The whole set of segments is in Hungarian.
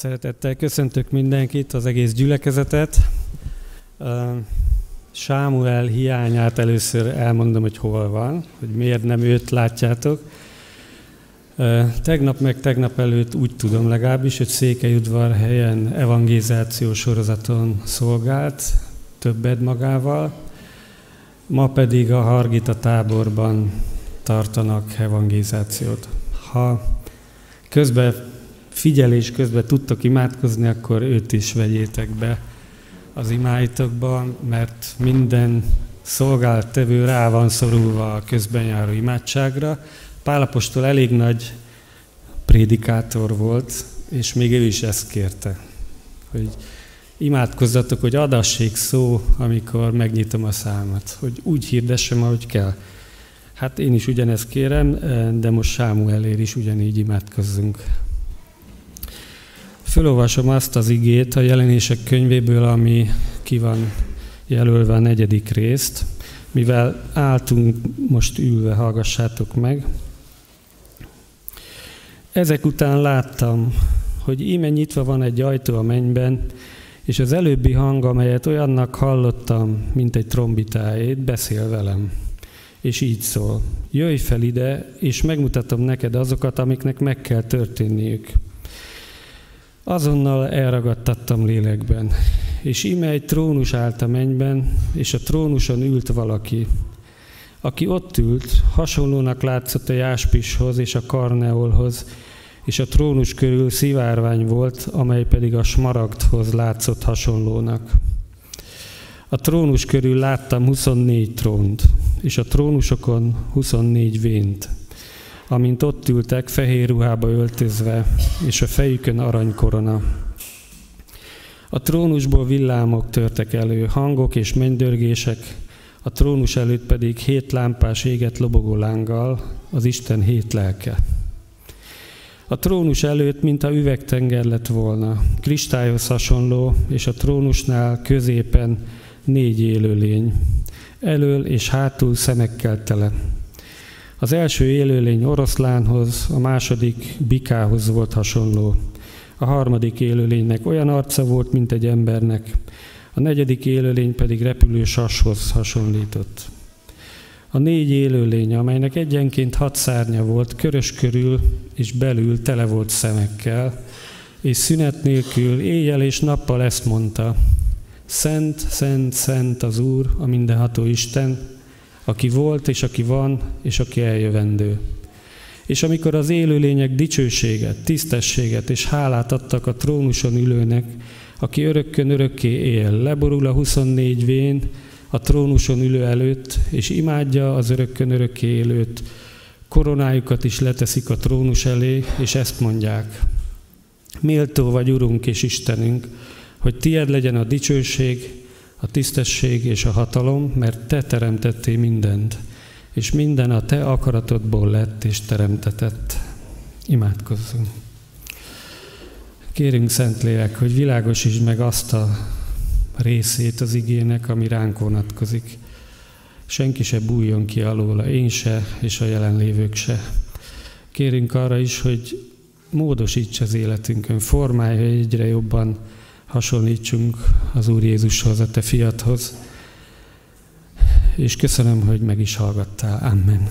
Szeretettel köszöntök mindenkit, az egész gyülekezetet. Sámuel hiányát először elmondom, hogy hol van, hogy miért nem őt látjátok. Tegnap meg tegnap előtt úgy tudom legalábbis, hogy Székelyudvar helyen evangélizáció sorozaton szolgált, többet magával. Ma pedig a Hargita táborban tartanak evangélizációt. Ha közben figyelés közben tudtok imádkozni, akkor őt is vegyétek be az imáitokba, mert minden szolgált tevő rá van szorulva a közben járó imádságra. Pálapostól elég nagy prédikátor volt, és még ő is ezt kérte, hogy imádkozzatok, hogy adassék szó, amikor megnyitom a számat, hogy úgy hirdessem, ahogy kell. Hát én is ugyanezt kérem, de most Sámuelér is ugyanígy imádkozzunk. Fölolvasom azt az igét a jelenések könyvéből, ami ki van jelölve a negyedik részt. Mivel álltunk, most ülve hallgassátok meg. Ezek után láttam, hogy íme nyitva van egy ajtó a mennyben, és az előbbi hang, amelyet olyannak hallottam, mint egy trombitáét, beszél velem. És így szól, jöjj fel ide, és megmutatom neked azokat, amiknek meg kell történniük Azonnal elragadtattam lélekben, és ime egy trónus állt a mennyben, és a trónuson ült valaki. Aki ott ült, hasonlónak látszott a jáspishoz és a karneolhoz, és a trónus körül szivárvány volt, amely pedig a smaragdhoz látszott hasonlónak. A trónus körül láttam 24 trónt, és a trónusokon 24 vént amint ott ültek fehér ruhába öltözve, és a fejükön aranykorona. A trónusból villámok törtek elő, hangok és mennydörgések, a trónus előtt pedig hét lámpás éget lobogó lánggal, az Isten hét lelke. A trónus előtt, mint a üvegtenger lett volna, kristályhoz hasonló, és a trónusnál középen négy élőlény, elől és hátul szemekkel tele. Az első élőlény oroszlánhoz, a második bikához volt hasonló. A harmadik élőlénynek olyan arca volt, mint egy embernek, a negyedik élőlény pedig repülő sashoz hasonlított. A négy élőlény, amelynek egyenként hat szárnya volt, körös körül és belül tele volt szemekkel, és szünet nélkül éjjel és nappal ezt mondta, Szent, szent, szent az Úr, a mindenható Isten, aki volt, és aki van, és aki eljövendő. És amikor az élőlények dicsőséget, tisztességet és hálát adtak a trónuson ülőnek, aki örökkön örökké él, leborul a 24 vén a trónuson ülő előtt, és imádja az örökkön örökké élőt, koronájukat is leteszik a trónus elé, és ezt mondják. Méltó vagy, Urunk és Istenünk, hogy tied legyen a dicsőség, a tisztesség és a hatalom, mert te teremtettél mindent, és minden a te akaratodból lett és teremtetett. Imádkozzunk. Kérünk Szentlélek, hogy világosítsd meg azt a részét az igének, ami ránk vonatkozik. Senki se bújjon ki alóla, én se, és a jelenlévők se. Kérünk arra is, hogy módosíts az életünkön, formálja egyre jobban hasonlítsunk az Úr Jézushoz, a Te fiathoz. És köszönöm, hogy meg is hallgattál. Amen.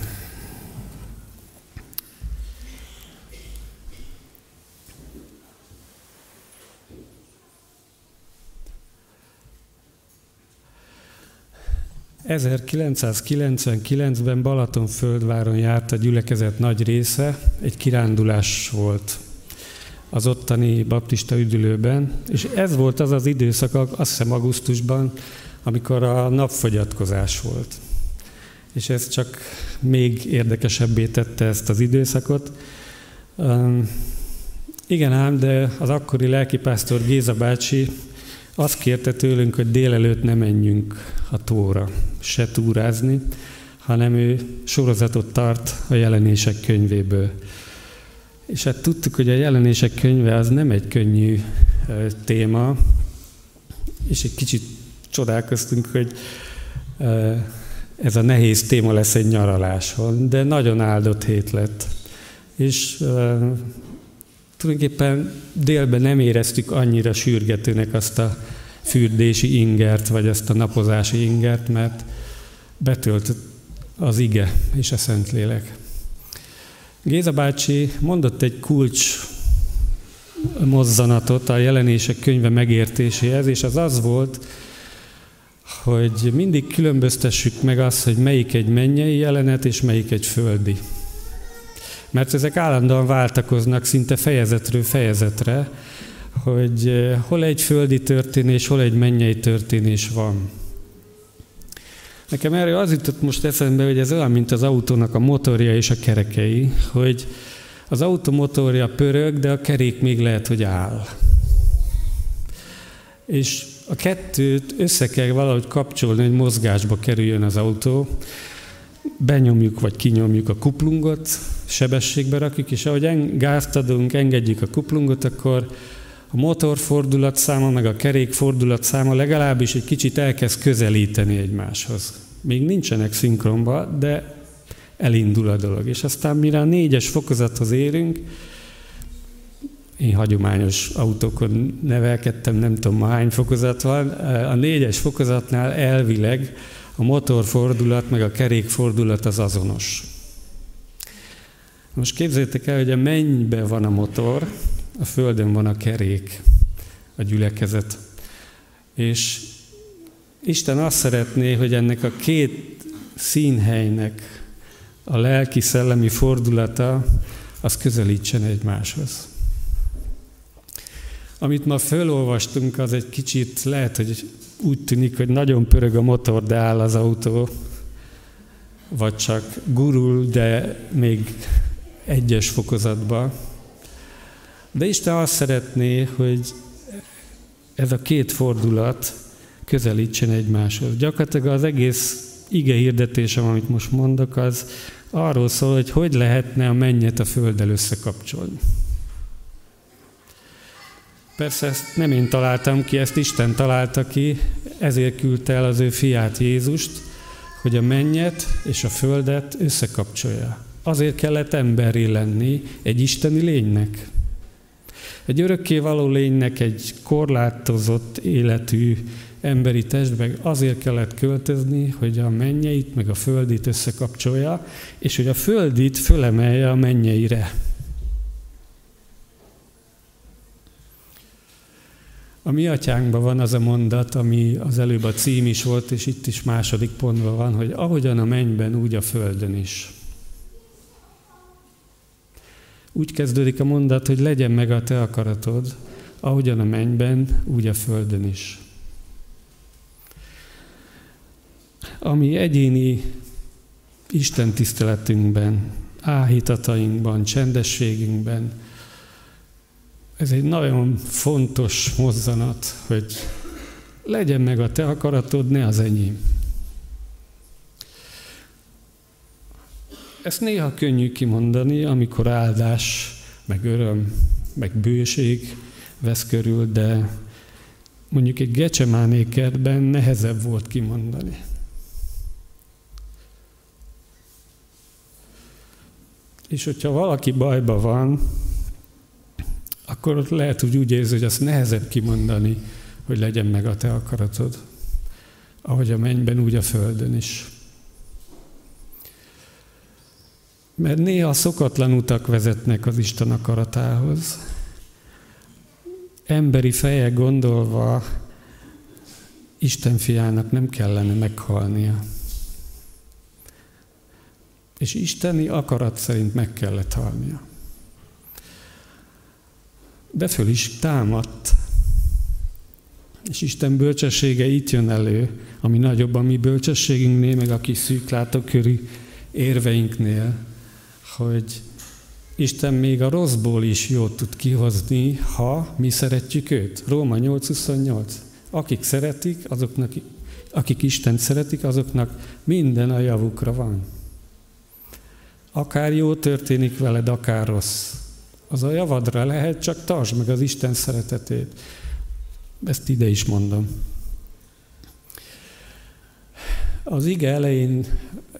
...1999-ben Balatonföldváron járt a gyülekezet nagy része, egy kirándulás volt az ottani baptista üdülőben, és ez volt az az időszak, azt hiszem augusztusban, amikor a napfogyatkozás volt. És ez csak még érdekesebbé tette ezt az időszakot. Um, igen ám, de az akkori lelkipásztor Géza bácsi azt kérte tőlünk, hogy délelőtt ne menjünk a tóra, se túrázni, hanem ő sorozatot tart a jelenések könyvéből. És hát tudtuk, hogy a jelenések könyve az nem egy könnyű téma, és egy kicsit csodálkoztunk, hogy ez a nehéz téma lesz egy nyaraláson, de nagyon áldott hét lett. És tulajdonképpen délben nem éreztük annyira sürgetőnek azt a fürdési ingert, vagy azt a napozási ingert, mert betölt az ige és a Szentlélek. Géza bácsi mondott egy kulcs mozzanatot a jelenések könyve megértéséhez, és az az volt, hogy mindig különböztessük meg azt, hogy melyik egy mennyei jelenet, és melyik egy földi. Mert ezek állandóan váltakoznak szinte fejezetről fejezetre, hogy eh, hol egy földi történés, hol egy mennyei történés van. Nekem erről az jutott most eszembe, hogy ez olyan, mint az autónak a motorja és a kerekei, hogy az autó motorja pörög, de a kerék még lehet, hogy áll. És a kettőt össze kell valahogy kapcsolni, hogy mozgásba kerüljön az autó. Benyomjuk vagy kinyomjuk a kuplungot, sebességbe rakjuk, és ahogy gázt adunk, engedjük a kuplungot, akkor a motor fordulat száma, meg a kerék fordulat száma legalábbis egy kicsit elkezd közelíteni egymáshoz. Még nincsenek szinkronba, de elindul a dolog. És aztán mire a négyes fokozathoz érünk, én hagyományos autókon nevelkedtem, nem tudom ma hány fokozat van, a négyes fokozatnál elvileg a motorfordulat meg a kerékfordulat az azonos. Most képzeljétek el, hogy a mennybe van a motor, a földön van a kerék, a gyülekezet. És Isten azt szeretné, hogy ennek a két színhelynek a lelki-szellemi fordulata, az közelítsen egymáshoz. Amit ma fölolvastunk, az egy kicsit lehet, hogy úgy tűnik, hogy nagyon pörög a motor, de áll az autó, vagy csak gurul, de még egyes fokozatban. De Isten azt szeretné, hogy ez a két fordulat közelítsen egymáshoz. Gyakorlatilag az egész ige hirdetésem, amit most mondok, az arról szól, hogy hogy lehetne a mennyet a földdel összekapcsolni. Persze ezt nem én találtam ki, ezt Isten találta ki, ezért küldte el az ő fiát Jézust, hogy a mennyet és a földet összekapcsolja. Azért kellett emberi lenni egy isteni lénynek. Egy örökké való lénynek egy korlátozott életű emberi testbe azért kellett költözni, hogy a mennyeit meg a földit összekapcsolja, és hogy a földit fölemelje a mennyeire. A mi atyánkban van az a mondat, ami az előbb a cím is volt, és itt is második pontban van, hogy ahogyan a mennyben, úgy a földön is. Úgy kezdődik a mondat, hogy legyen meg a te akaratod, ahogyan a mennyben, úgy a földön is. Ami egyéni Isten tiszteletünkben, áhítatainkban, csendességünkben, ez egy nagyon fontos mozzanat, hogy legyen meg a te akaratod, ne az enyém. Ezt néha könnyű kimondani, amikor áldás, meg öröm, meg bőség vesz körül, de mondjuk egy gecsemáné kertben nehezebb volt kimondani. És hogyha valaki bajba van, akkor ott lehet, hogy úgy érzi, hogy azt nehezebb kimondani, hogy legyen meg a te akaratod. Ahogy a mennyben, úgy a földön is. Mert néha szokatlan utak vezetnek az Isten akaratához. Emberi feje gondolva Isten fiának nem kellene meghalnia. És isteni akarat szerint meg kellett halnia de föl is támadt. És Isten bölcsessége itt jön elő, ami nagyobb a mi bölcsességünknél, meg a kis szűklátókörű érveinknél, hogy Isten még a rosszból is jót tud kihozni, ha mi szeretjük őt. Róma 8.28. Akik szeretik, azoknak, akik Isten szeretik, azoknak minden a javukra van. Akár jó történik veled, akár rossz az a javadra lehet, csak tartsd meg az Isten szeretetét. Ezt ide is mondom. Az ige elején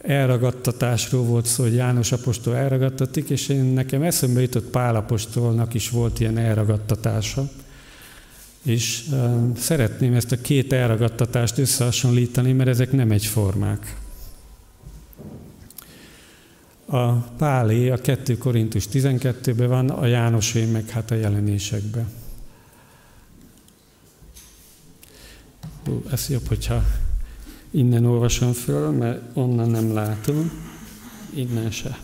elragadtatásról volt szó, hogy János apostol elragadtatik, és én nekem eszembe jutott Pál apostolnak is volt ilyen elragadtatása. És uh, szeretném ezt a két elragadtatást összehasonlítani, mert ezek nem egyformák. A Pálé a 2 Korintus 12-ben van, a Jánosé meg hát a jelenésekben. ez jobb, hogyha innen olvasom föl, mert onnan nem látom, innen se.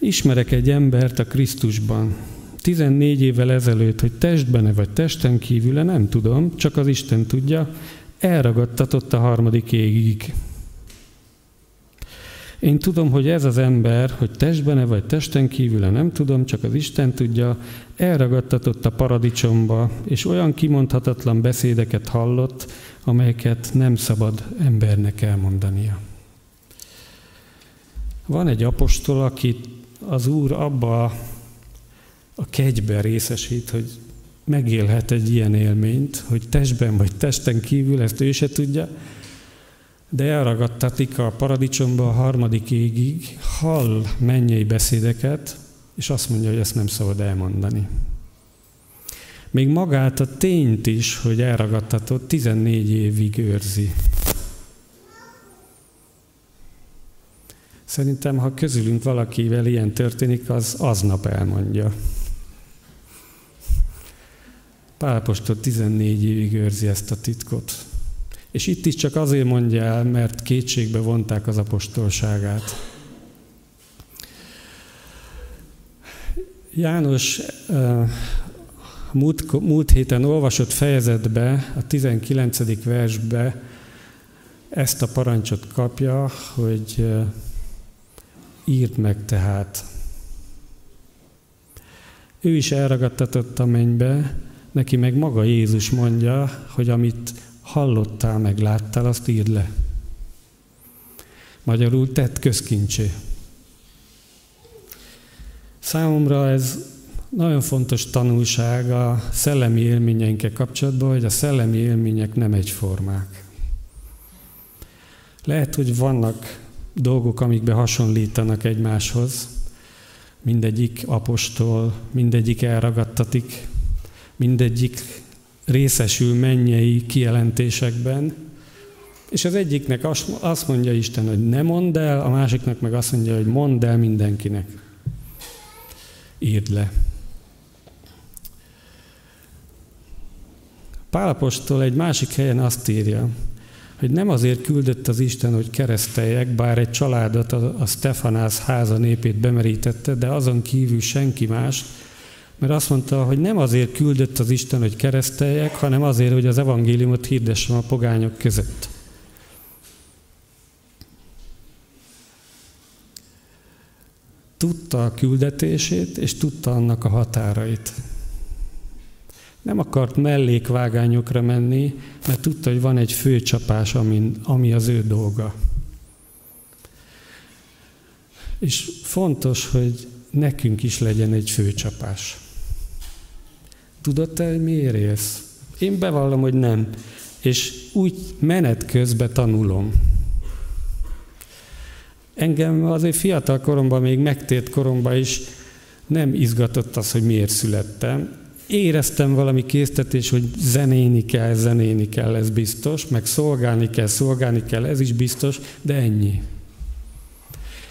Ismerek egy embert a Krisztusban. 14 évvel ezelőtt, hogy testben-e vagy testen kívül nem tudom, csak az Isten tudja, elragadtatott a harmadik égig. Én tudom, hogy ez az ember, hogy testben-e vagy testen kívül nem tudom, csak az Isten tudja, elragadtatott a paradicsomba, és olyan kimondhatatlan beszédeket hallott, amelyeket nem szabad embernek elmondania. Van egy apostol, aki az Úr abba a kegyben részesít, hogy megélhet egy ilyen élményt, hogy testben vagy testen kívül, ezt ő se tudja, de elragadtatik a paradicsomba a harmadik égig, hall mennyei beszédeket, és azt mondja, hogy ezt nem szabad elmondani. Még magát a tényt is, hogy elragadtatott, 14 évig őrzi. Szerintem, ha közülünk valakivel ilyen történik, az aznap elmondja. Pálapostól 14 évig őrzi ezt a titkot. És itt is csak azért mondja el, mert kétségbe vonták az apostolságát. János múlt, múlt héten olvasott fejezetbe, a 19. versbe ezt a parancsot kapja, hogy írd meg tehát. Ő is elragadtatott a mennybe, neki meg maga Jézus mondja, hogy amit hallottál, meg láttál, azt írd le. Magyarul tett közkincsé. Számomra ez nagyon fontos tanulság a szellemi élményeinkkel kapcsolatban, hogy a szellemi élmények nem egyformák. Lehet, hogy vannak dolgok, amikbe hasonlítanak egymáshoz. Mindegyik apostol, mindegyik elragadtatik, mindegyik részesül mennyei kijelentésekben, és az egyiknek azt mondja Isten, hogy ne mondd el, a másiknak meg azt mondja, hogy mondd el mindenkinek. Írd le. Pálapostól egy másik helyen azt írja, hogy nem azért küldött az Isten, hogy kereszteljek, bár egy családot, a Stefanász háza népét bemerítette, de azon kívül senki más, mert azt mondta, hogy nem azért küldött az Isten, hogy kereszteljek, hanem azért, hogy az evangéliumot hirdessem a pogányok között. Tudta a küldetését, és tudta annak a határait. Nem akart mellékvágányokra menni, mert tudta, hogy van egy főcsapás, ami, ami az ő dolga. És fontos, hogy nekünk is legyen egy főcsapás. Tudod te, hogy miért élsz? Én bevallom, hogy nem. És úgy menet közben tanulom. Engem azért fiatal koromban, még megtért koromban is nem izgatott az, hogy miért születtem. Éreztem valami késztetés, hogy zenéni kell, zenéni kell, ez biztos, meg szolgálni kell, szolgálni kell, ez is biztos, de ennyi.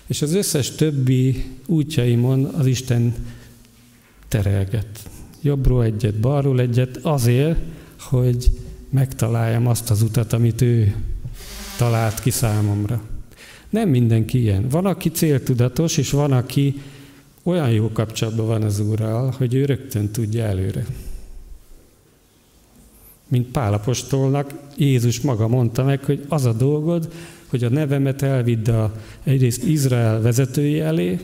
És az összes többi útjaimon az Isten terelget jobbról egyet, balról egyet, azért, hogy megtaláljam azt az utat, amit ő talált ki számomra. Nem mindenki ilyen. Van, aki céltudatos, és van, aki olyan jó kapcsolatban van az Úrral, hogy ő rögtön tudja előre. Mint Pálapostolnak, Jézus maga mondta meg, hogy az a dolgod, hogy a nevemet elvidd a, egyrészt Izrael vezetői elé,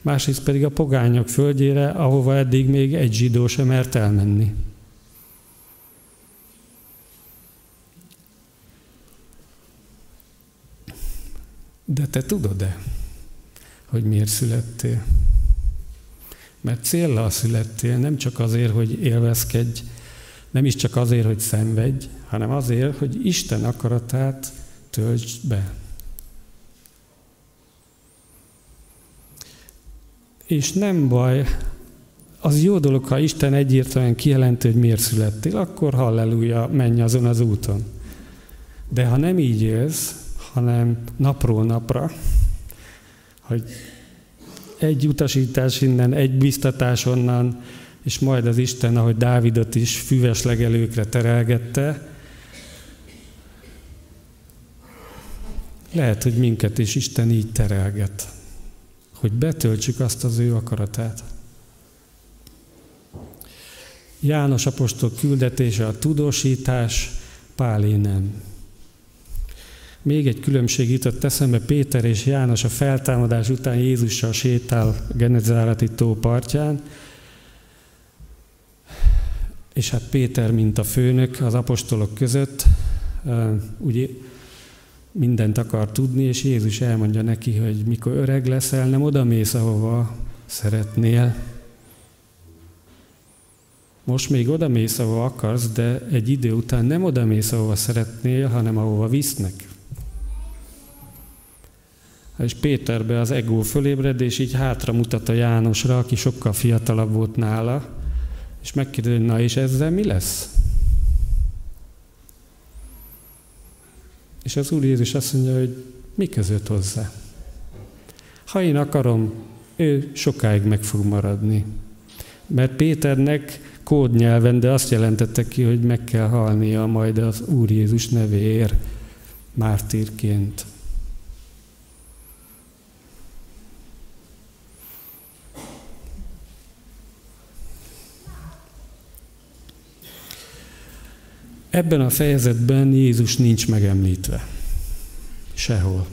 másrészt pedig a pogányok földjére, ahova eddig még egy zsidó sem mert elmenni. De te tudod-e, hogy miért születtél? Mert céllal születtél, nem csak azért, hogy élvezkedj, nem is csak azért, hogy szenvedj, hanem azért, hogy Isten akaratát töltsd be. És nem baj, az jó dolog, ha Isten egyértelműen kijelenti, hogy miért születtél, akkor halleluja, menj azon az úton. De ha nem így élsz, hanem napról napra, hogy egy utasítás innen, egy biztatás onnan, és majd az Isten, ahogy Dávidot is füves legelőkre terelgette, lehet, hogy minket is Isten így terelget, hogy betöltsük azt az ő akaratát. János apostol küldetése a tudósítás, Pálé nem. Még egy különbség jutott eszembe, Péter és János a feltámadás után Jézussal sétál Genezárati tó partján, és hát Péter, mint a főnök az apostolok között, ugye mindent akar tudni, és Jézus elmondja neki, hogy mikor öreg leszel, nem oda mész, ahova szeretnél. Most még oda mész, ahova akarsz, de egy idő után nem oda mész, ahova szeretnél, hanem ahova visznek. És Péterbe az ego fölébred, és így hátra mutat a Jánosra, aki sokkal fiatalabb volt nála, és megkérdezi, na és ezzel mi lesz? És az Úr Jézus azt mondja, hogy mi között hozzá? Ha én akarom, ő sokáig meg fog maradni. Mert Péternek kódnyelven, de azt jelentette ki, hogy meg kell halnia majd az Úr Jézus nevéért, mártírként. Ebben a fejezetben Jézus nincs megemlítve. Sehol.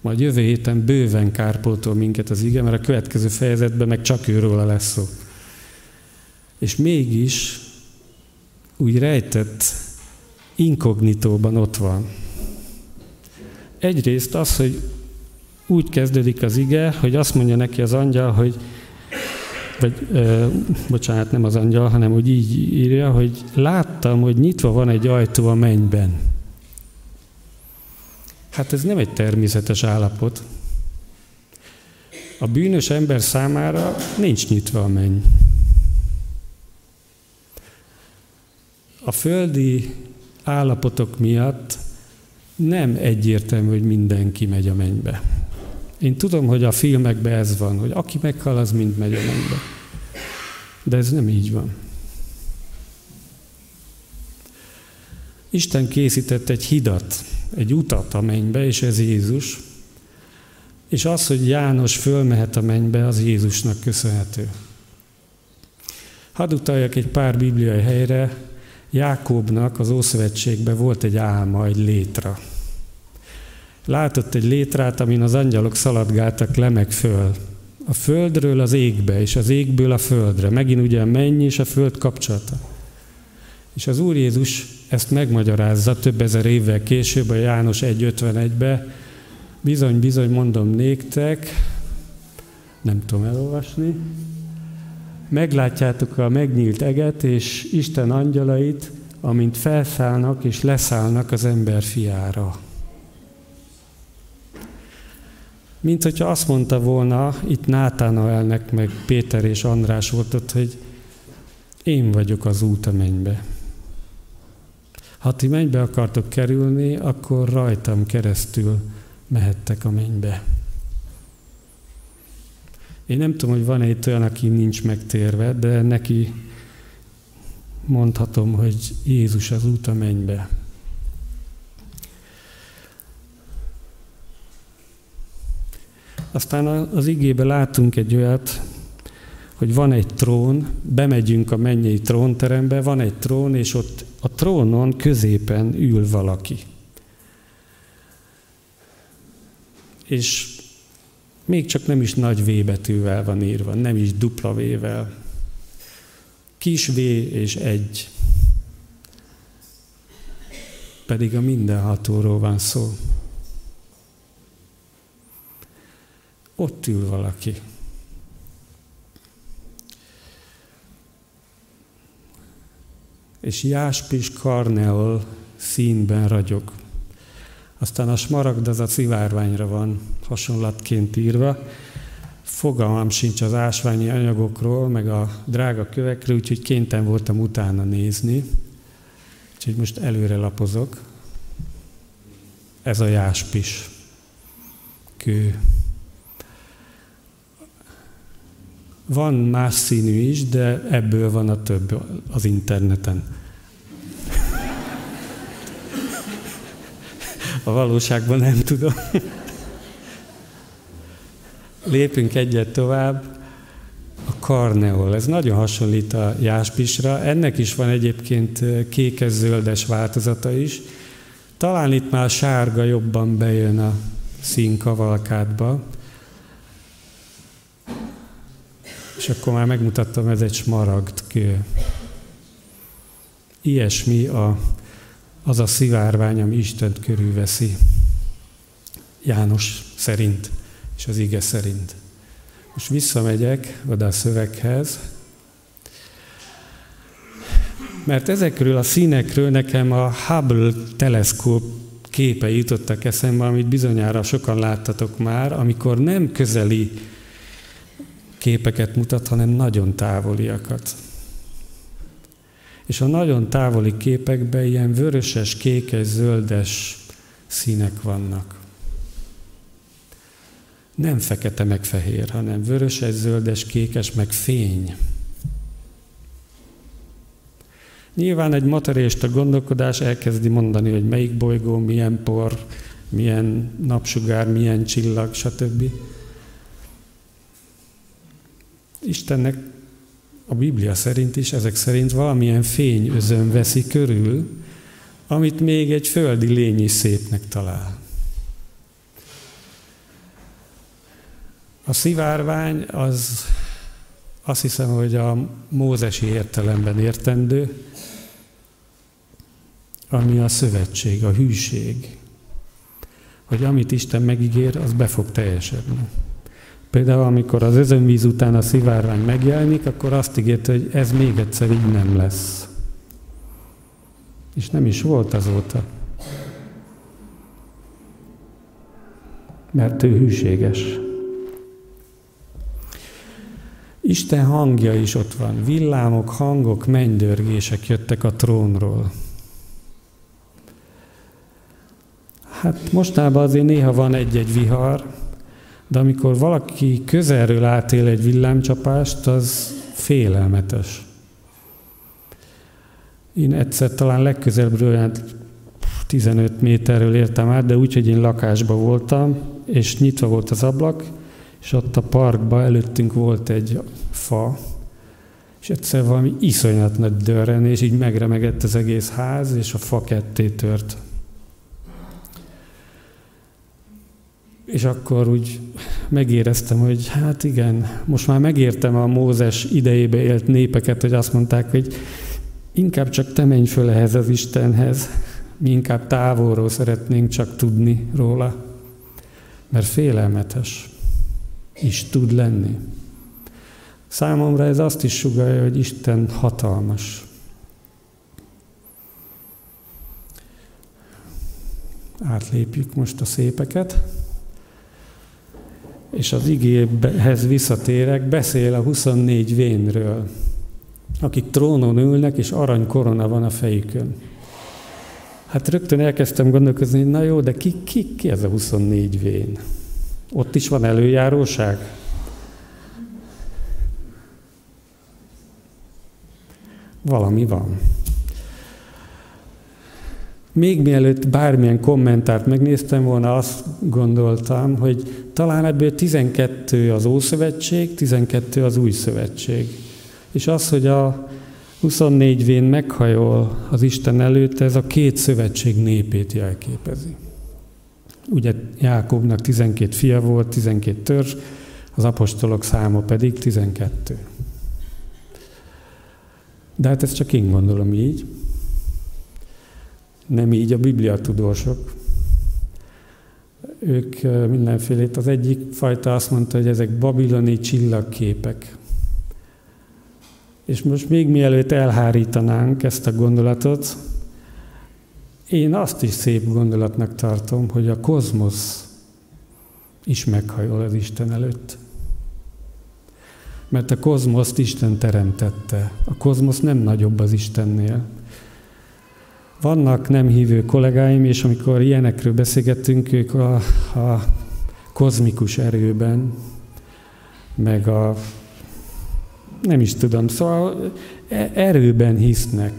Majd jövő héten bőven kárpótol minket az ige, mert a következő fejezetben meg csak őről lesz szó. És mégis úgy rejtett inkognitóban ott van. Egyrészt az, hogy úgy kezdődik az ige, hogy azt mondja neki az angyal, hogy vagy ö, bocsánat, nem az angyal, hanem úgy így írja, hogy láttam, hogy nyitva van egy ajtó a mennyben. Hát ez nem egy természetes állapot. A bűnös ember számára nincs nyitva a menny. A földi állapotok miatt nem egyértelmű, hogy mindenki megy a mennybe. Én tudom, hogy a filmekben ez van, hogy aki meghal, az mind megy a mennybe. De ez nem így van. Isten készített egy hidat, egy utat a mennybe, és ez Jézus. És az, hogy János fölmehet a mennybe, az Jézusnak köszönhető. Hadd utaljak egy pár bibliai helyre. Jákobnak az Ószövetségben volt egy álma, egy létra. Látott egy létrát, amin az angyalok szaladgáltak le meg föl. A földről az égbe, és az égből a földre. Megint ugye a menny és a föld kapcsolata. És az Úr Jézus ezt megmagyarázza több ezer évvel később, a János 1.51-be. Bizony, bizony, mondom néktek, nem tudom elolvasni, meglátjátok a megnyílt eget és Isten angyalait, amint felszállnak és leszállnak az ember fiára. Mint hogyha azt mondta volna, itt Nátánaelnek, meg Péter és András volt ott, hogy én vagyok az út a mennybe. Ha ti mennybe akartok kerülni, akkor rajtam keresztül mehettek a mennybe. Én nem tudom, hogy van-e itt olyan, aki nincs megtérve, de neki mondhatom, hogy Jézus az út a mennybe. Aztán az igébe látunk egy olyat, hogy van egy trón, bemegyünk a mennyei trónterembe, van egy trón, és ott a trónon középen ül valaki. És még csak nem is nagy V betűvel van írva, nem is dupla V-vel. Kis V és egy. Pedig a mindenhatóról van szó. ott ül valaki. És jáspis karneol színben ragyog. Aztán a smaragd az a szivárványra van hasonlatként írva. Fogalmam sincs az ásványi anyagokról, meg a drága kövekről, úgyhogy kénytelen voltam utána nézni. Úgyhogy most előre lapozok. Ez a jáspis kő. Van más színű is, de ebből van a több az interneten. A valóságban nem tudom. Lépünk egyet tovább. A karneol, ez nagyon hasonlít a jáspisra. Ennek is van egyébként kékes-zöldes változata is. Talán itt már sárga jobban bejön a színkavalkádba. És akkor már megmutattam, ez egy smaragd kő. Ilyesmi a, az a szivárvány, ami Istent körülveszi. János szerint, és az ige szerint. Most visszamegyek oda a szöveghez, mert ezekről a színekről nekem a Hubble teleszkóp képe jutottak eszembe, amit bizonyára sokan láttatok már, amikor nem közeli képeket mutat, hanem nagyon távoliakat. És a nagyon távoli képekben ilyen vöröses, kékes, zöldes színek vannak. Nem fekete meg fehér, hanem vöröses, zöldes, kékes meg fény. Nyilván egy materialista gondolkodás elkezdi mondani, hogy melyik bolygó, milyen por, milyen napsugár, milyen csillag, stb. Istennek a Biblia szerint is, ezek szerint valamilyen fényözön veszi körül, amit még egy földi lény is szépnek talál. A szivárvány az azt hiszem, hogy a mózesi értelemben értendő, ami a szövetség, a hűség. Hogy amit Isten megígér, az be fog teljesedni. Például amikor az özönvíz után a szivárvány megjelenik, akkor azt ígérte, hogy ez még egyszer így nem lesz. És nem is volt azóta. Mert ő hűséges. Isten hangja is ott van. Villámok, hangok, mennydörgések jöttek a trónról. Hát mostában azért néha van egy-egy vihar, de amikor valaki közelről átél egy villámcsapást, az félelmetes. Én egyszer talán legközelebbről 15 méterről értem át, de úgy, hogy én lakásban voltam, és nyitva volt az ablak, és ott a parkban előttünk volt egy fa, és egyszer valami iszonyat nagy dörren, és így megremegett az egész ház, és a fa ketté tört. És akkor úgy megéreztem, hogy hát igen, most már megértem a Mózes idejébe élt népeket, hogy azt mondták, hogy inkább csak te menj föl ehhez az Istenhez, mi inkább távolról szeretnénk csak tudni róla, mert félelmetes is tud lenni. Számomra ez azt is sugalja, hogy Isten hatalmas. Átlépjük most a szépeket és az igéhez visszatérek, beszél a 24 vénről, akik trónon ülnek, és aranykorona van a fejükön. Hát rögtön elkezdtem gondolkozni, na jó, de ki, ki, ki ez a 24 vén? Ott is van előjáróság? Valami van. Még mielőtt bármilyen kommentárt megnéztem volna, azt gondoltam, hogy talán ebből 12 az Ószövetség, 12 az Új Szövetség. És az, hogy a 24 vén meghajol az Isten előtt, ez a két szövetség népét jelképezi. Ugye Jákobnak 12 fia volt, 12 törzs, az apostolok száma pedig 12. De hát ezt csak én gondolom így. Nem így a Biblia tudósok. Ők mindenfélét. Az egyik fajta azt mondta, hogy ezek babiloni csillagképek. És most még mielőtt elhárítanánk ezt a gondolatot, én azt is szép gondolatnak tartom, hogy a kozmosz is meghajol az Isten előtt. Mert a kozmoszt Isten teremtette. A kozmosz nem nagyobb az Istennél. Vannak nem hívő kollégáim, és amikor ilyenekről beszélgettünk, ők a, a kozmikus erőben, meg a nem is tudom, szóval e, erőben hisznek,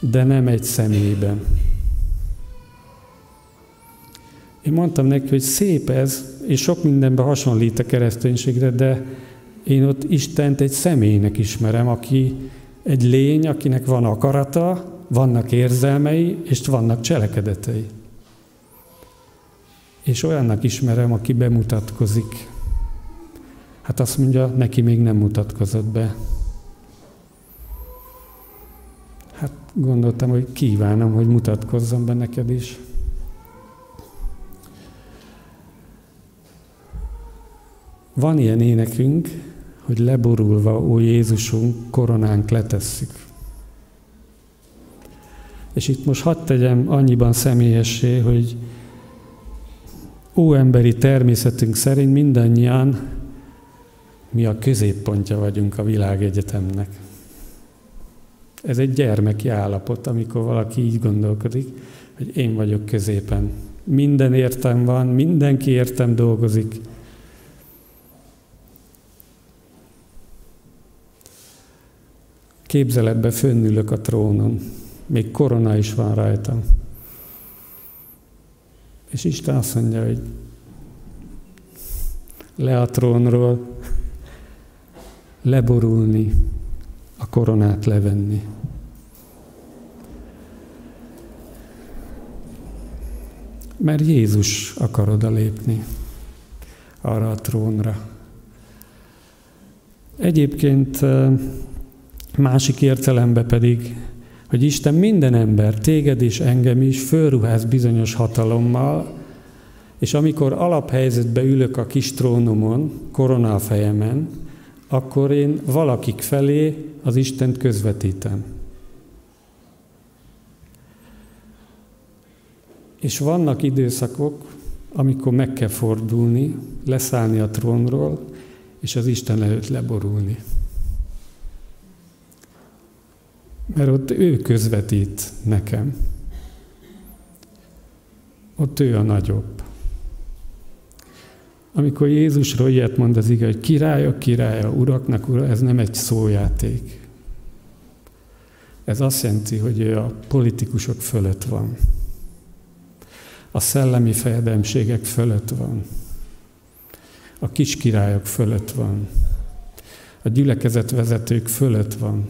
de nem egy személyben. Én mondtam neki, hogy szép ez, és sok mindenben hasonlít a kereszténységre, de én ott Istent egy személynek ismerem, aki egy lény, akinek van akarata, vannak érzelmei, és vannak cselekedetei. És olyannak ismerem, aki bemutatkozik. Hát azt mondja, neki még nem mutatkozott be. Hát gondoltam, hogy kívánom, hogy mutatkozzon be neked is. Van ilyen énekünk, hogy leborulva, ó Jézusunk, koronánk letesszük. És itt most hadd tegyem annyiban személyessé, hogy ó emberi természetünk szerint mindannyian mi a középpontja vagyunk a világegyetemnek. Ez egy gyermeki állapot, amikor valaki így gondolkodik, hogy én vagyok középen. Minden értem van, mindenki értem dolgozik. Képzeletbe fönnülök a trónon, még korona is van rajtam. És Isten azt mondja, hogy le a trónról, leborulni, a koronát levenni. Mert Jézus akar oda lépni arra a trónra. Egyébként másik értelemben pedig, hogy Isten minden ember, téged és engem is fölruház bizonyos hatalommal, és amikor alaphelyzetbe ülök a kis trónomon, korona a fejemen, akkor én valakik felé az Istent közvetítem. És vannak időszakok, amikor meg kell fordulni, leszállni a trónról, és az Isten előtt leborulni. Mert ott ő közvetít nekem. Ott ő a nagyobb. Amikor Jézusról ilyet mond az ige, hogy királyok királya, uraknak ura, ez nem egy szójáték. Ez azt jelenti, hogy ő a politikusok fölött van. A szellemi fejedelmségek fölött van. A kis királyok fölött van. A gyülekezet vezetők fölött van.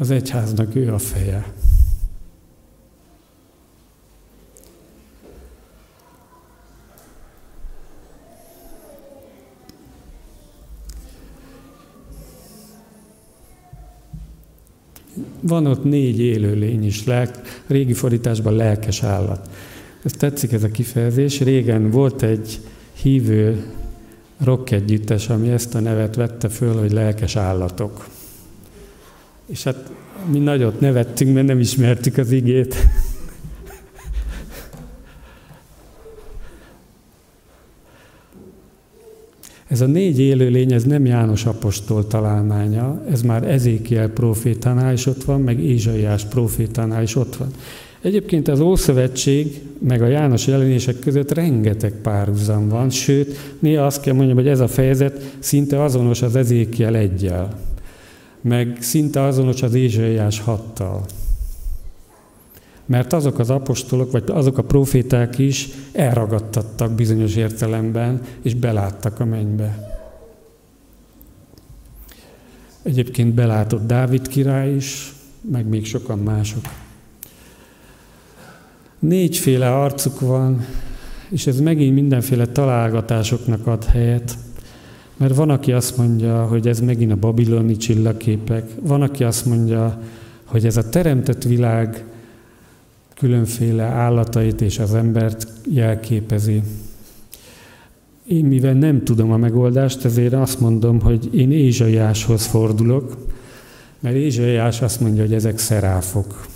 Az egyháznak ő a feje. Van ott négy élőlény is, lelk, régi fordításban lelkes állat. Ez tetszik ez a kifejezés. Régen volt egy hívő rock együttes, ami ezt a nevet vette föl, hogy lelkes állatok. És hát mi nagyot nevettünk, mert nem ismertük az igét. Ez a négy élőlény, ez nem János apostol találmánya, ez már Ezékiel profétánál is ott van, meg Ézsaiás profétánál is ott van. Egyébként az Ószövetség meg a János jelenések között rengeteg párhuzam van, sőt, néha azt kell mondjam, hogy ez a fejezet szinte azonos az Ezékiel egyel, meg szinte azonos az Ézsaiás hattal. Mert azok az apostolok, vagy azok a proféták is elragadtattak bizonyos értelemben, és beláttak a mennybe. Egyébként belátott Dávid király is, meg még sokan mások. Négyféle arcuk van, és ez megint mindenféle találgatásoknak ad helyet. Mert van, aki azt mondja, hogy ez megint a babiloni csillagképek, van, aki azt mondja, hogy ez a teremtett világ különféle állatait és az embert jelképezi. Én mivel nem tudom a megoldást, ezért azt mondom, hogy én Ézsaiáshoz fordulok, mert Ézsaiás azt mondja, hogy ezek szeráfok,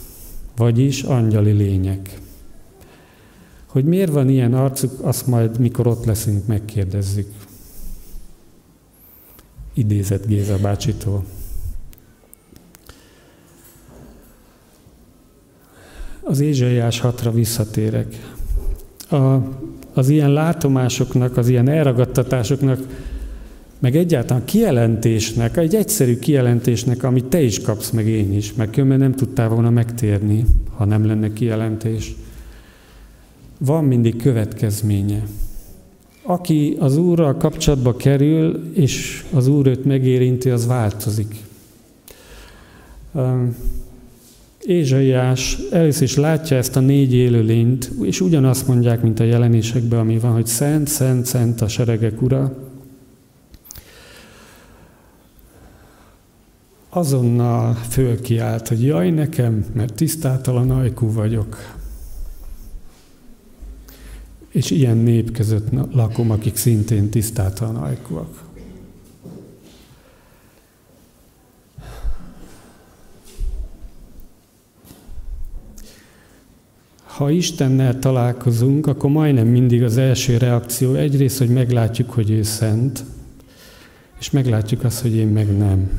vagyis angyali lények. Hogy miért van ilyen arcuk, azt majd mikor ott leszünk, megkérdezzük. Idézett Géza bácsitól. Az Ézsaiás hatra visszatérek. A, az ilyen látomásoknak, az ilyen elragadtatásoknak, meg egyáltalán kijelentésnek, egy egyszerű kijelentésnek, amit te is kapsz, meg én is, meg különben nem tudtál volna megtérni, ha nem lenne kijelentés. Van mindig következménye. Aki az Úrral kapcsolatba kerül, és az Úr őt megérinti, az változik. Ézsaiás először is látja ezt a négy élőlényt, és ugyanazt mondják, mint a jelenésekben, ami van, hogy szent, szent, szent a seregek ura. Azonnal fölkiált, hogy jaj nekem, mert tisztátalan ajkú vagyok. És ilyen nép között lakom, akik szintén tisztátalan ajkúak. Ha Istennel találkozunk, akkor majdnem mindig az első reakció egyrészt, hogy meglátjuk, hogy ő szent, és meglátjuk azt, hogy én meg nem.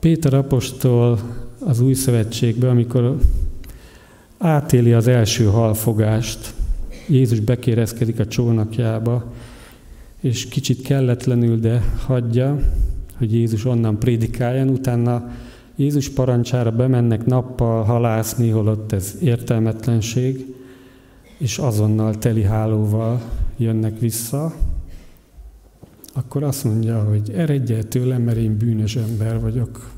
Péter apostol az új szövetségben, amikor átéli az első halfogást, Jézus bekérezkedik a csónakjába, és kicsit kelletlenül, de hagyja, hogy Jézus onnan prédikáljon, utána Jézus parancsára bemennek nappal halászni, holott ez értelmetlenség, és azonnal teli hálóval jönnek vissza, akkor azt mondja, hogy eredje tőlem, mert én bűnös ember vagyok.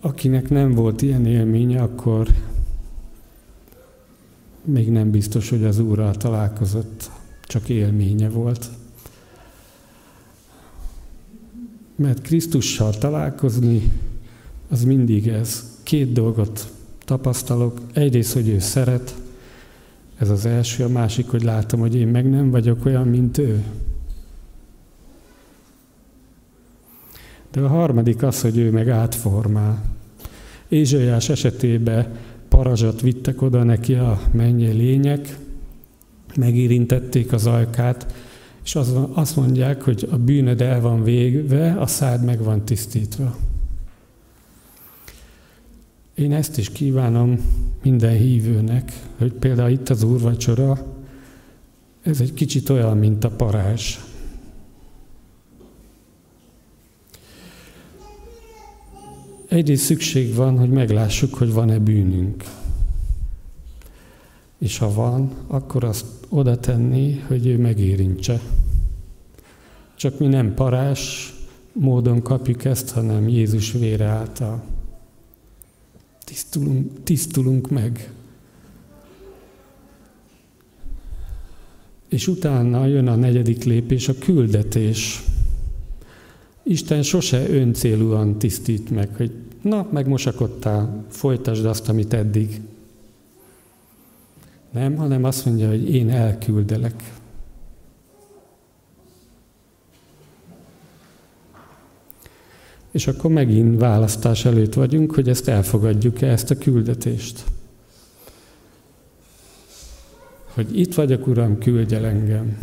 Akinek nem volt ilyen élménye, akkor még nem biztos, hogy az Úrral találkozott, csak élménye volt. Mert Krisztussal találkozni, az mindig ez. Két dolgot tapasztalok. Egyrészt, hogy ő szeret, ez az első, a másik, hogy látom, hogy én meg nem vagyok olyan, mint ő. De a harmadik az, hogy ő meg átformál. Ézsaiás esetében parazsat vittek oda neki a mennyi lények, megérintették az ajkát, és azt mondják, hogy a bűnöd el van végve, a szád meg van tisztítva. Én ezt is kívánom minden hívőnek, hogy például itt az úrvacsora, ez egy kicsit olyan, mint a parázs. Egyrészt szükség van, hogy meglássuk, hogy van-e bűnünk. És ha van, akkor azt oda tenni, hogy ő megérintse. Csak mi nem parás módon kapjuk ezt, hanem Jézus vére által. Tisztulunk, tisztulunk meg. És utána jön a negyedik lépés, a küldetés. Isten sose öncélúan tisztít meg, hogy na, megmosakodtál, folytasd azt, amit eddig. Nem, hanem azt mondja, hogy én elküldelek. És akkor megint választás előtt vagyunk, hogy ezt elfogadjuk-e, ezt a küldetést. Hogy itt vagyok, Uram, küldj el engem.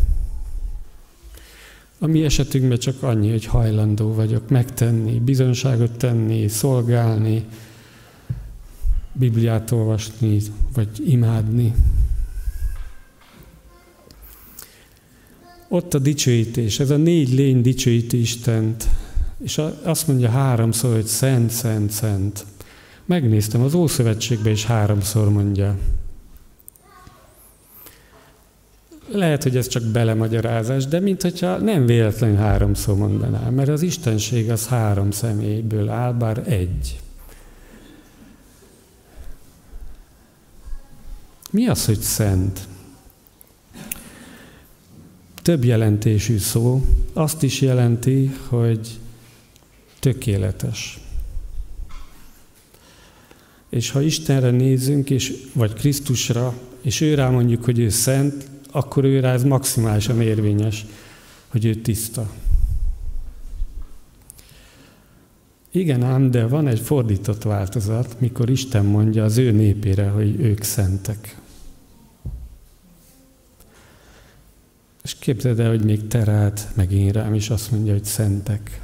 A mi esetünkben csak annyi, hogy hajlandó vagyok megtenni, bizonságot tenni, szolgálni, Bibliát olvasni, vagy imádni. Ott a dicsőítés, ez a négy lény dicsőíti Istent, és azt mondja háromszor, hogy szent, szent, szent. Megnéztem, az Ószövetségben is háromszor mondja. Lehet, hogy ez csak belemagyarázás, de mintha nem véletlenül háromszor mondaná, mert az Istenség az három személyből áll, bár egy. Mi az, hogy szent? Több jelentésű szó. Azt is jelenti, hogy tökéletes. És ha Istenre nézünk, és, vagy Krisztusra, és ő rá mondjuk, hogy ő szent, akkor ő rá ez maximálisan érvényes, hogy ő tiszta. Igen ám, de van egy fordított változat, mikor Isten mondja az ő népére, hogy ők szentek. És képzeld el, hogy még te rád, meg én rám is azt mondja, hogy szentek.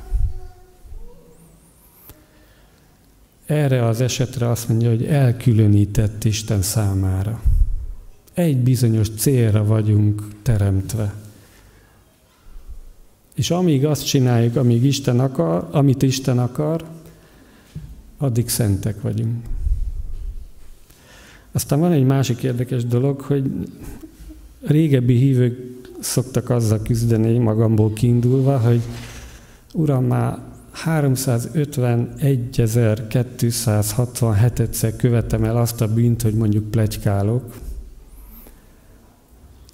Erre az esetre azt mondja, hogy elkülönített Isten számára. Egy bizonyos célra vagyunk teremtve. És amíg azt csináljuk, amíg Isten akar, amit Isten akar, addig szentek vagyunk. Aztán van egy másik érdekes dolog, hogy régebbi hívők szoktak azzal küzdeni, magamból kiindulva, hogy Uram, már 351.267-szer követem el azt a bűnt, hogy mondjuk plegykálok.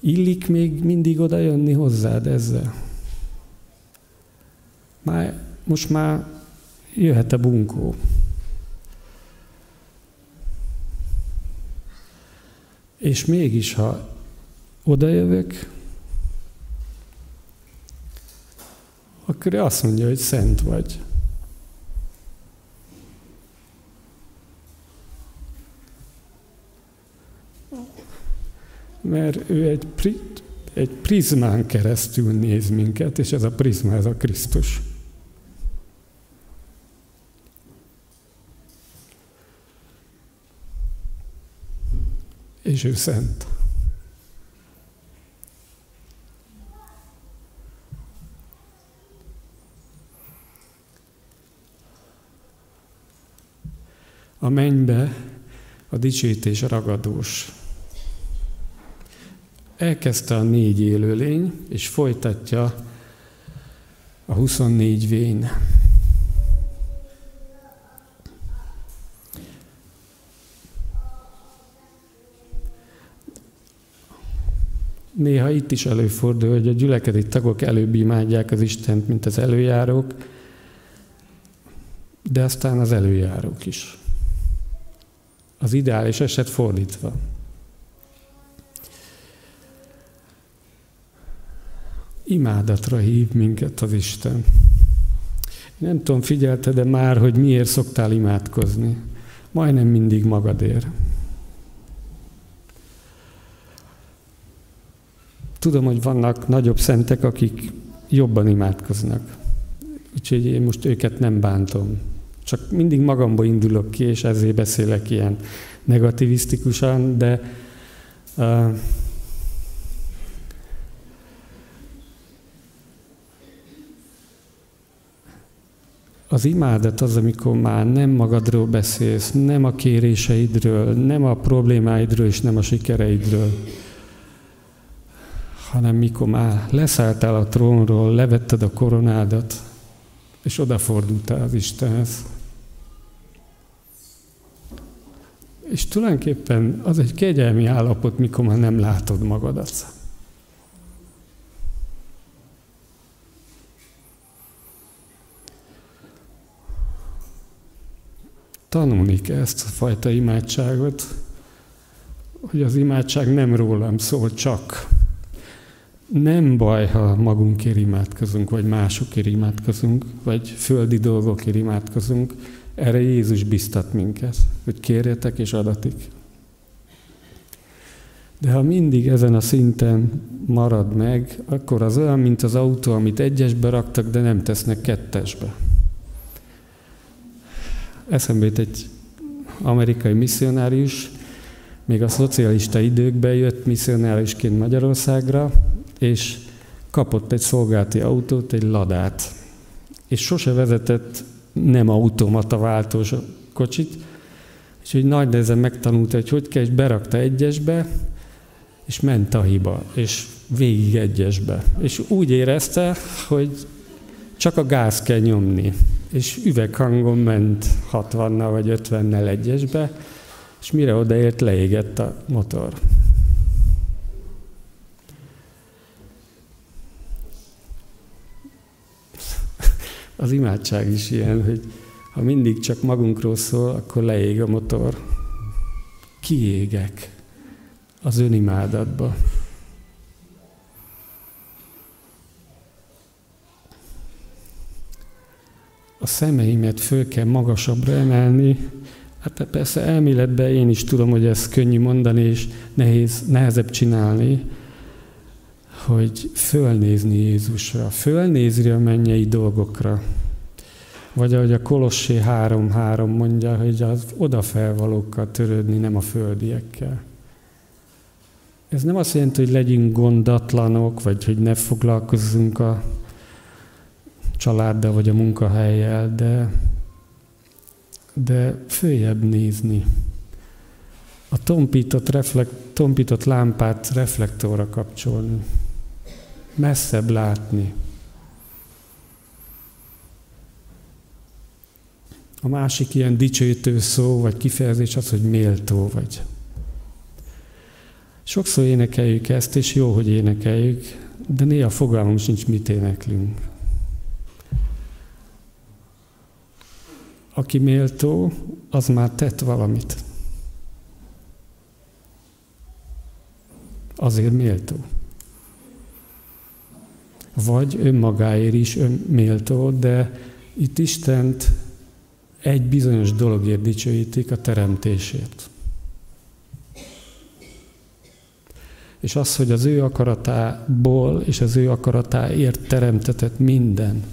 Illik még mindig oda jönni hozzád ezzel? Már, most már jöhet a bunkó. És mégis, ha odajövök, akkor ő azt mondja, hogy szent vagy. Mert ő egy, pri, egy prizmán keresztül néz minket, és ez a prizma, ez a Krisztus. És ő szent. A mennybe a dicsőítés ragadós. Elkezdte a négy élőlény, és folytatja a 24 vén. Néha itt is előfordul, hogy a gyülekezeti tagok előbb imádják az Istent, mint az előjárók, de aztán az előjárók is. Az ideális eset fordítva. Imádatra hív minket az Isten. Nem tudom, figyelte, de már, hogy miért szoktál imádkozni. Majdnem mindig magadért. Tudom, hogy vannak nagyobb szentek, akik jobban imádkoznak. Úgyhogy én most őket nem bántom. Csak mindig magamból indulok ki, és ezért beszélek ilyen negativisztikusan, de uh, az imádat az, amikor már nem magadról beszélsz, nem a kéréseidről, nem a problémáidról és nem a sikereidről, hanem mikor már leszálltál a trónról, levetted a koronádat, és odafordultál az Istenhez. És tulajdonképpen az egy kegyelmi állapot, mikor már nem látod magadat. Tanulni kell ezt a fajta imádságot, hogy az imádság nem rólam szól csak. Nem baj, ha magunkért imádkozunk, vagy másokért imádkozunk, vagy földi dolgokért imádkozunk, erre Jézus biztat minket, hogy kérjetek és adatik. De ha mindig ezen a szinten marad meg, akkor az olyan, mint az autó, amit egyesbe raktak, de nem tesznek kettesbe. Eszembe jut egy amerikai misszionárius, még a szocialista időkben jött misszionáriusként Magyarországra, és kapott egy szolgálti autót, egy ladát. És sose vezetett nem automata váltós kocsit, és hogy nagy nehezen megtanulta, hogy hogy kell, és berakta egyesbe, és ment a hiba, és végig egyesbe. És úgy érezte, hogy csak a gáz kell nyomni, és üveghangon ment 60-nal vagy 50-nel egyesbe, és mire odaért, leégett a motor. Az imádság is ilyen, hogy Ha mindig csak magunkról szól, akkor leég a motor. Kiégek az önimádatba. A szemeimet föl kell magasabbra emelni, Hát persze elméletben én is tudom, hogy ez könnyű mondani, és nehéz, nehezebb csinálni, hogy fölnézni Jézusra, fölnézni a mennyei dolgokra. Vagy ahogy a Kolossé 3.3 mondja, hogy az odafelvalókkal törődni, nem a földiekkel. Ez nem azt jelenti, hogy legyünk gondatlanok, vagy hogy ne foglalkozzunk a családdal vagy a munkahelyjel, de, de följebb nézni. A tompított, reflekt, tompított lámpát reflektorra kapcsolni. Messzebb látni. A másik ilyen dicsőítő szó, vagy kifejezés az, hogy méltó vagy. Sokszor énekeljük ezt, és jó, hogy énekeljük, de néha fogalmunk sincs, mit éneklünk. Aki méltó, az már tett valamit. Azért méltó. Vagy önmagáért is ön méltó, de itt Istent egy bizonyos dologért dicsőítik, a teremtésért. És az, hogy az ő akaratából és az ő akaratáért teremtetett minden.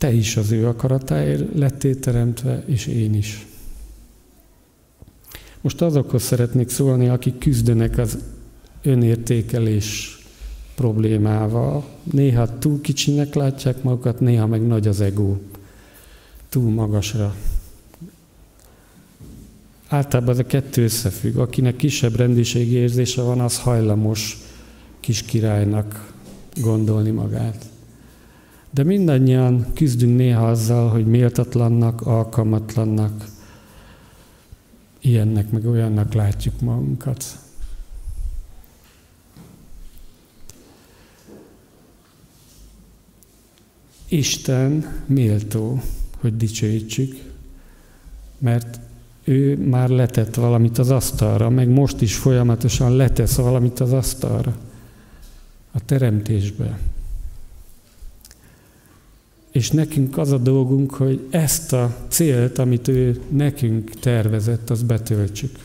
Te is az ő akaratáért lettél teremtve, és én is. Most azokhoz szeretnék szólni, akik küzdenek az önértékelés problémával. Néha túl kicsinek látják magukat, néha meg nagy az ego. Túl magasra. Általában ez a kettő összefügg. Akinek kisebb rendiségi érzése van, az hajlamos kis királynak gondolni magát. De mindannyian küzdünk néha azzal, hogy méltatlannak, alkalmatlannak, ilyennek meg olyannak látjuk magunkat. Isten méltó, hogy dicsőítsük, mert ő már letett valamit az asztalra, meg most is folyamatosan letesz valamit az asztalra, a teremtésbe. És nekünk az a dolgunk, hogy ezt a célt, amit ő nekünk tervezett, az betöltsük.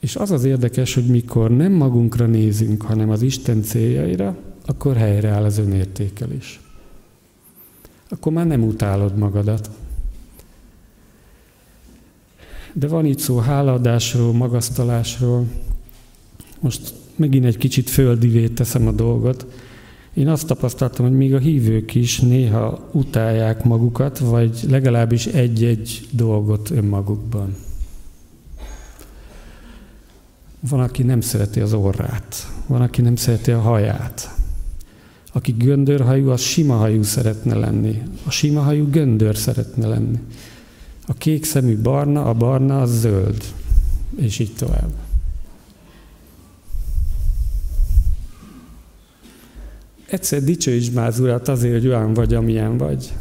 És az az érdekes, hogy mikor nem magunkra nézünk, hanem az Isten céljaira, akkor helyreáll az önértékelés. Akkor már nem utálod magadat. De van itt szó hálaadásról, magasztalásról. Most megint egy kicsit földivé teszem a dolgot. Én azt tapasztaltam, hogy még a hívők is néha utálják magukat, vagy legalábbis egy-egy dolgot önmagukban. Van, aki nem szereti az orrát, van, aki nem szereti a haját. Aki göndörhajú, az sima hajú szeretne lenni. A sima hajú göndör szeretne lenni. A kék szemű barna, a barna az zöld. És így tovább. Egyszer dicsőíts már az Urat azért, hogy olyan vagy, amilyen vagy.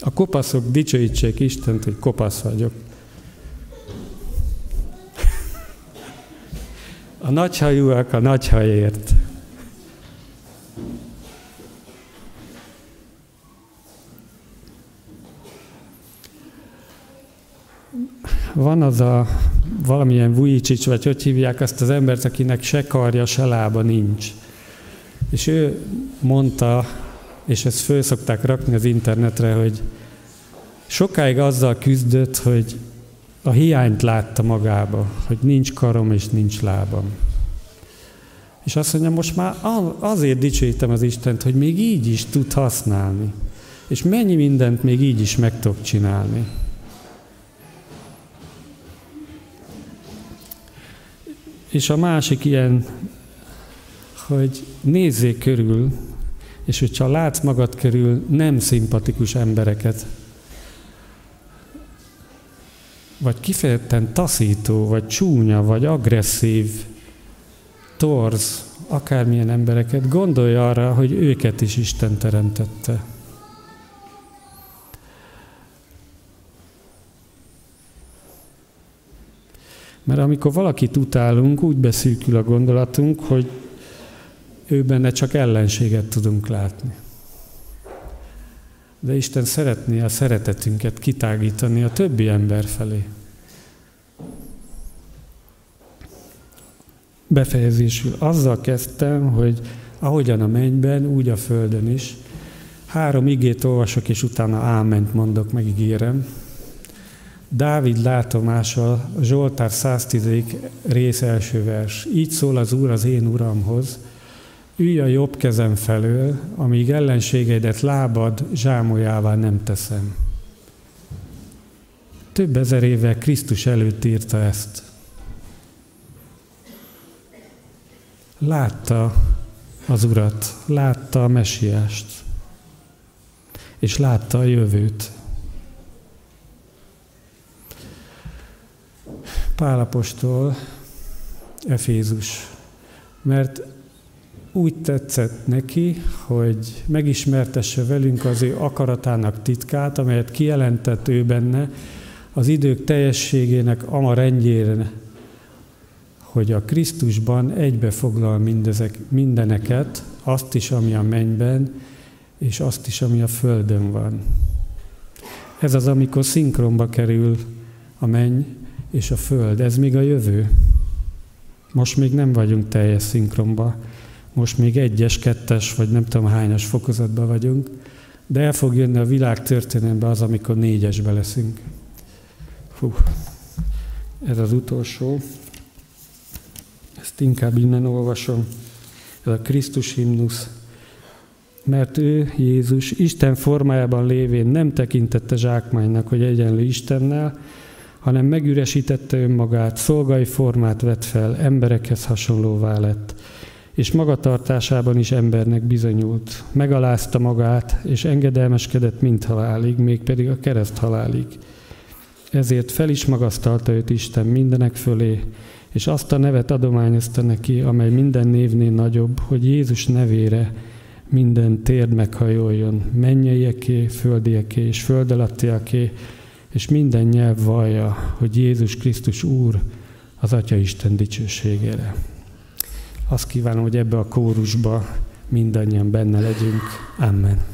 A kopaszok dicsőítsék Istent, hogy kopasz vagyok. A nagyhajúak a nagyhajért. Van az a valamilyen Vujicsics, vagy hogy hívják azt az embert, akinek se karja, se lába nincs. És ő mondta, és ezt föl szokták rakni az internetre, hogy sokáig azzal küzdött, hogy a hiányt látta magába, hogy nincs karom és nincs lábam. És azt mondja, most már azért dicsőítem az Istent, hogy még így is tud használni. És mennyi mindent még így is meg tudok csinálni. És a másik ilyen, hogy nézzék körül, és hogyha látsz magad körül nem szimpatikus embereket, vagy kifejezetten taszító, vagy csúnya, vagy agresszív, torz, akármilyen embereket, gondolj arra, hogy őket is Isten teremtette. Mert amikor valakit utálunk, úgy beszűkül a gondolatunk, hogy ő benne csak ellenséget tudunk látni. De Isten szeretné a szeretetünket kitágítani a többi ember felé. Befejezésül azzal kezdtem, hogy ahogyan a mennyben, úgy a földön is. Három igét olvasok, és utána áment mondok, megígérem. Dávid látomása, Zsoltár 110. rész első vers. Így szól az Úr az én Uramhoz, ülj a jobb kezem felől, amíg ellenségeidet lábad zsámolyává nem teszem. Több ezer éve Krisztus előtt írta ezt. Látta az Urat, látta a mesiást, és látta a jövőt. Pálapostól, Efézus. Mert úgy tetszett neki, hogy megismertesse velünk az ő akaratának titkát, amelyet kijelentett ő benne, az idők teljességének ama rendjére, hogy a Krisztusban egybefoglal mindezek, mindeneket, azt is, ami a mennyben, és azt is, ami a földön van. Ez az, amikor szinkronba kerül a menny és a föld. Ez még a jövő. Most még nem vagyunk teljes szinkronba. Most még egyes, kettes, vagy nem tudom hányas fokozatban vagyunk, de el fog jönni a világ történelembe az, amikor négyesbe leszünk. Hú, ez az utolsó. Ezt inkább innen olvasom. Ez a Krisztus himnusz. Mert ő, Jézus, Isten formájában lévén nem tekintette zsákmánynak, hogy egyenlő Istennel, hanem megüresítette önmagát, szolgai formát vett fel, emberekhez hasonlóvá lett, és magatartásában is embernek bizonyult. Megalázta magát, és engedelmeskedett mind halálig, mégpedig a kereszt halálig. Ezért fel is magasztalta őt Isten mindenek fölé, és azt a nevet adományozta neki, amely minden névnél nagyobb, hogy Jézus nevére minden térd meghajoljon, mennyeieké, földieké és föld alattiaké, és minden nyelv vallja, hogy Jézus Krisztus Úr az Atya Isten dicsőségére. Azt kívánom, hogy ebbe a kórusba mindannyian benne legyünk. Amen.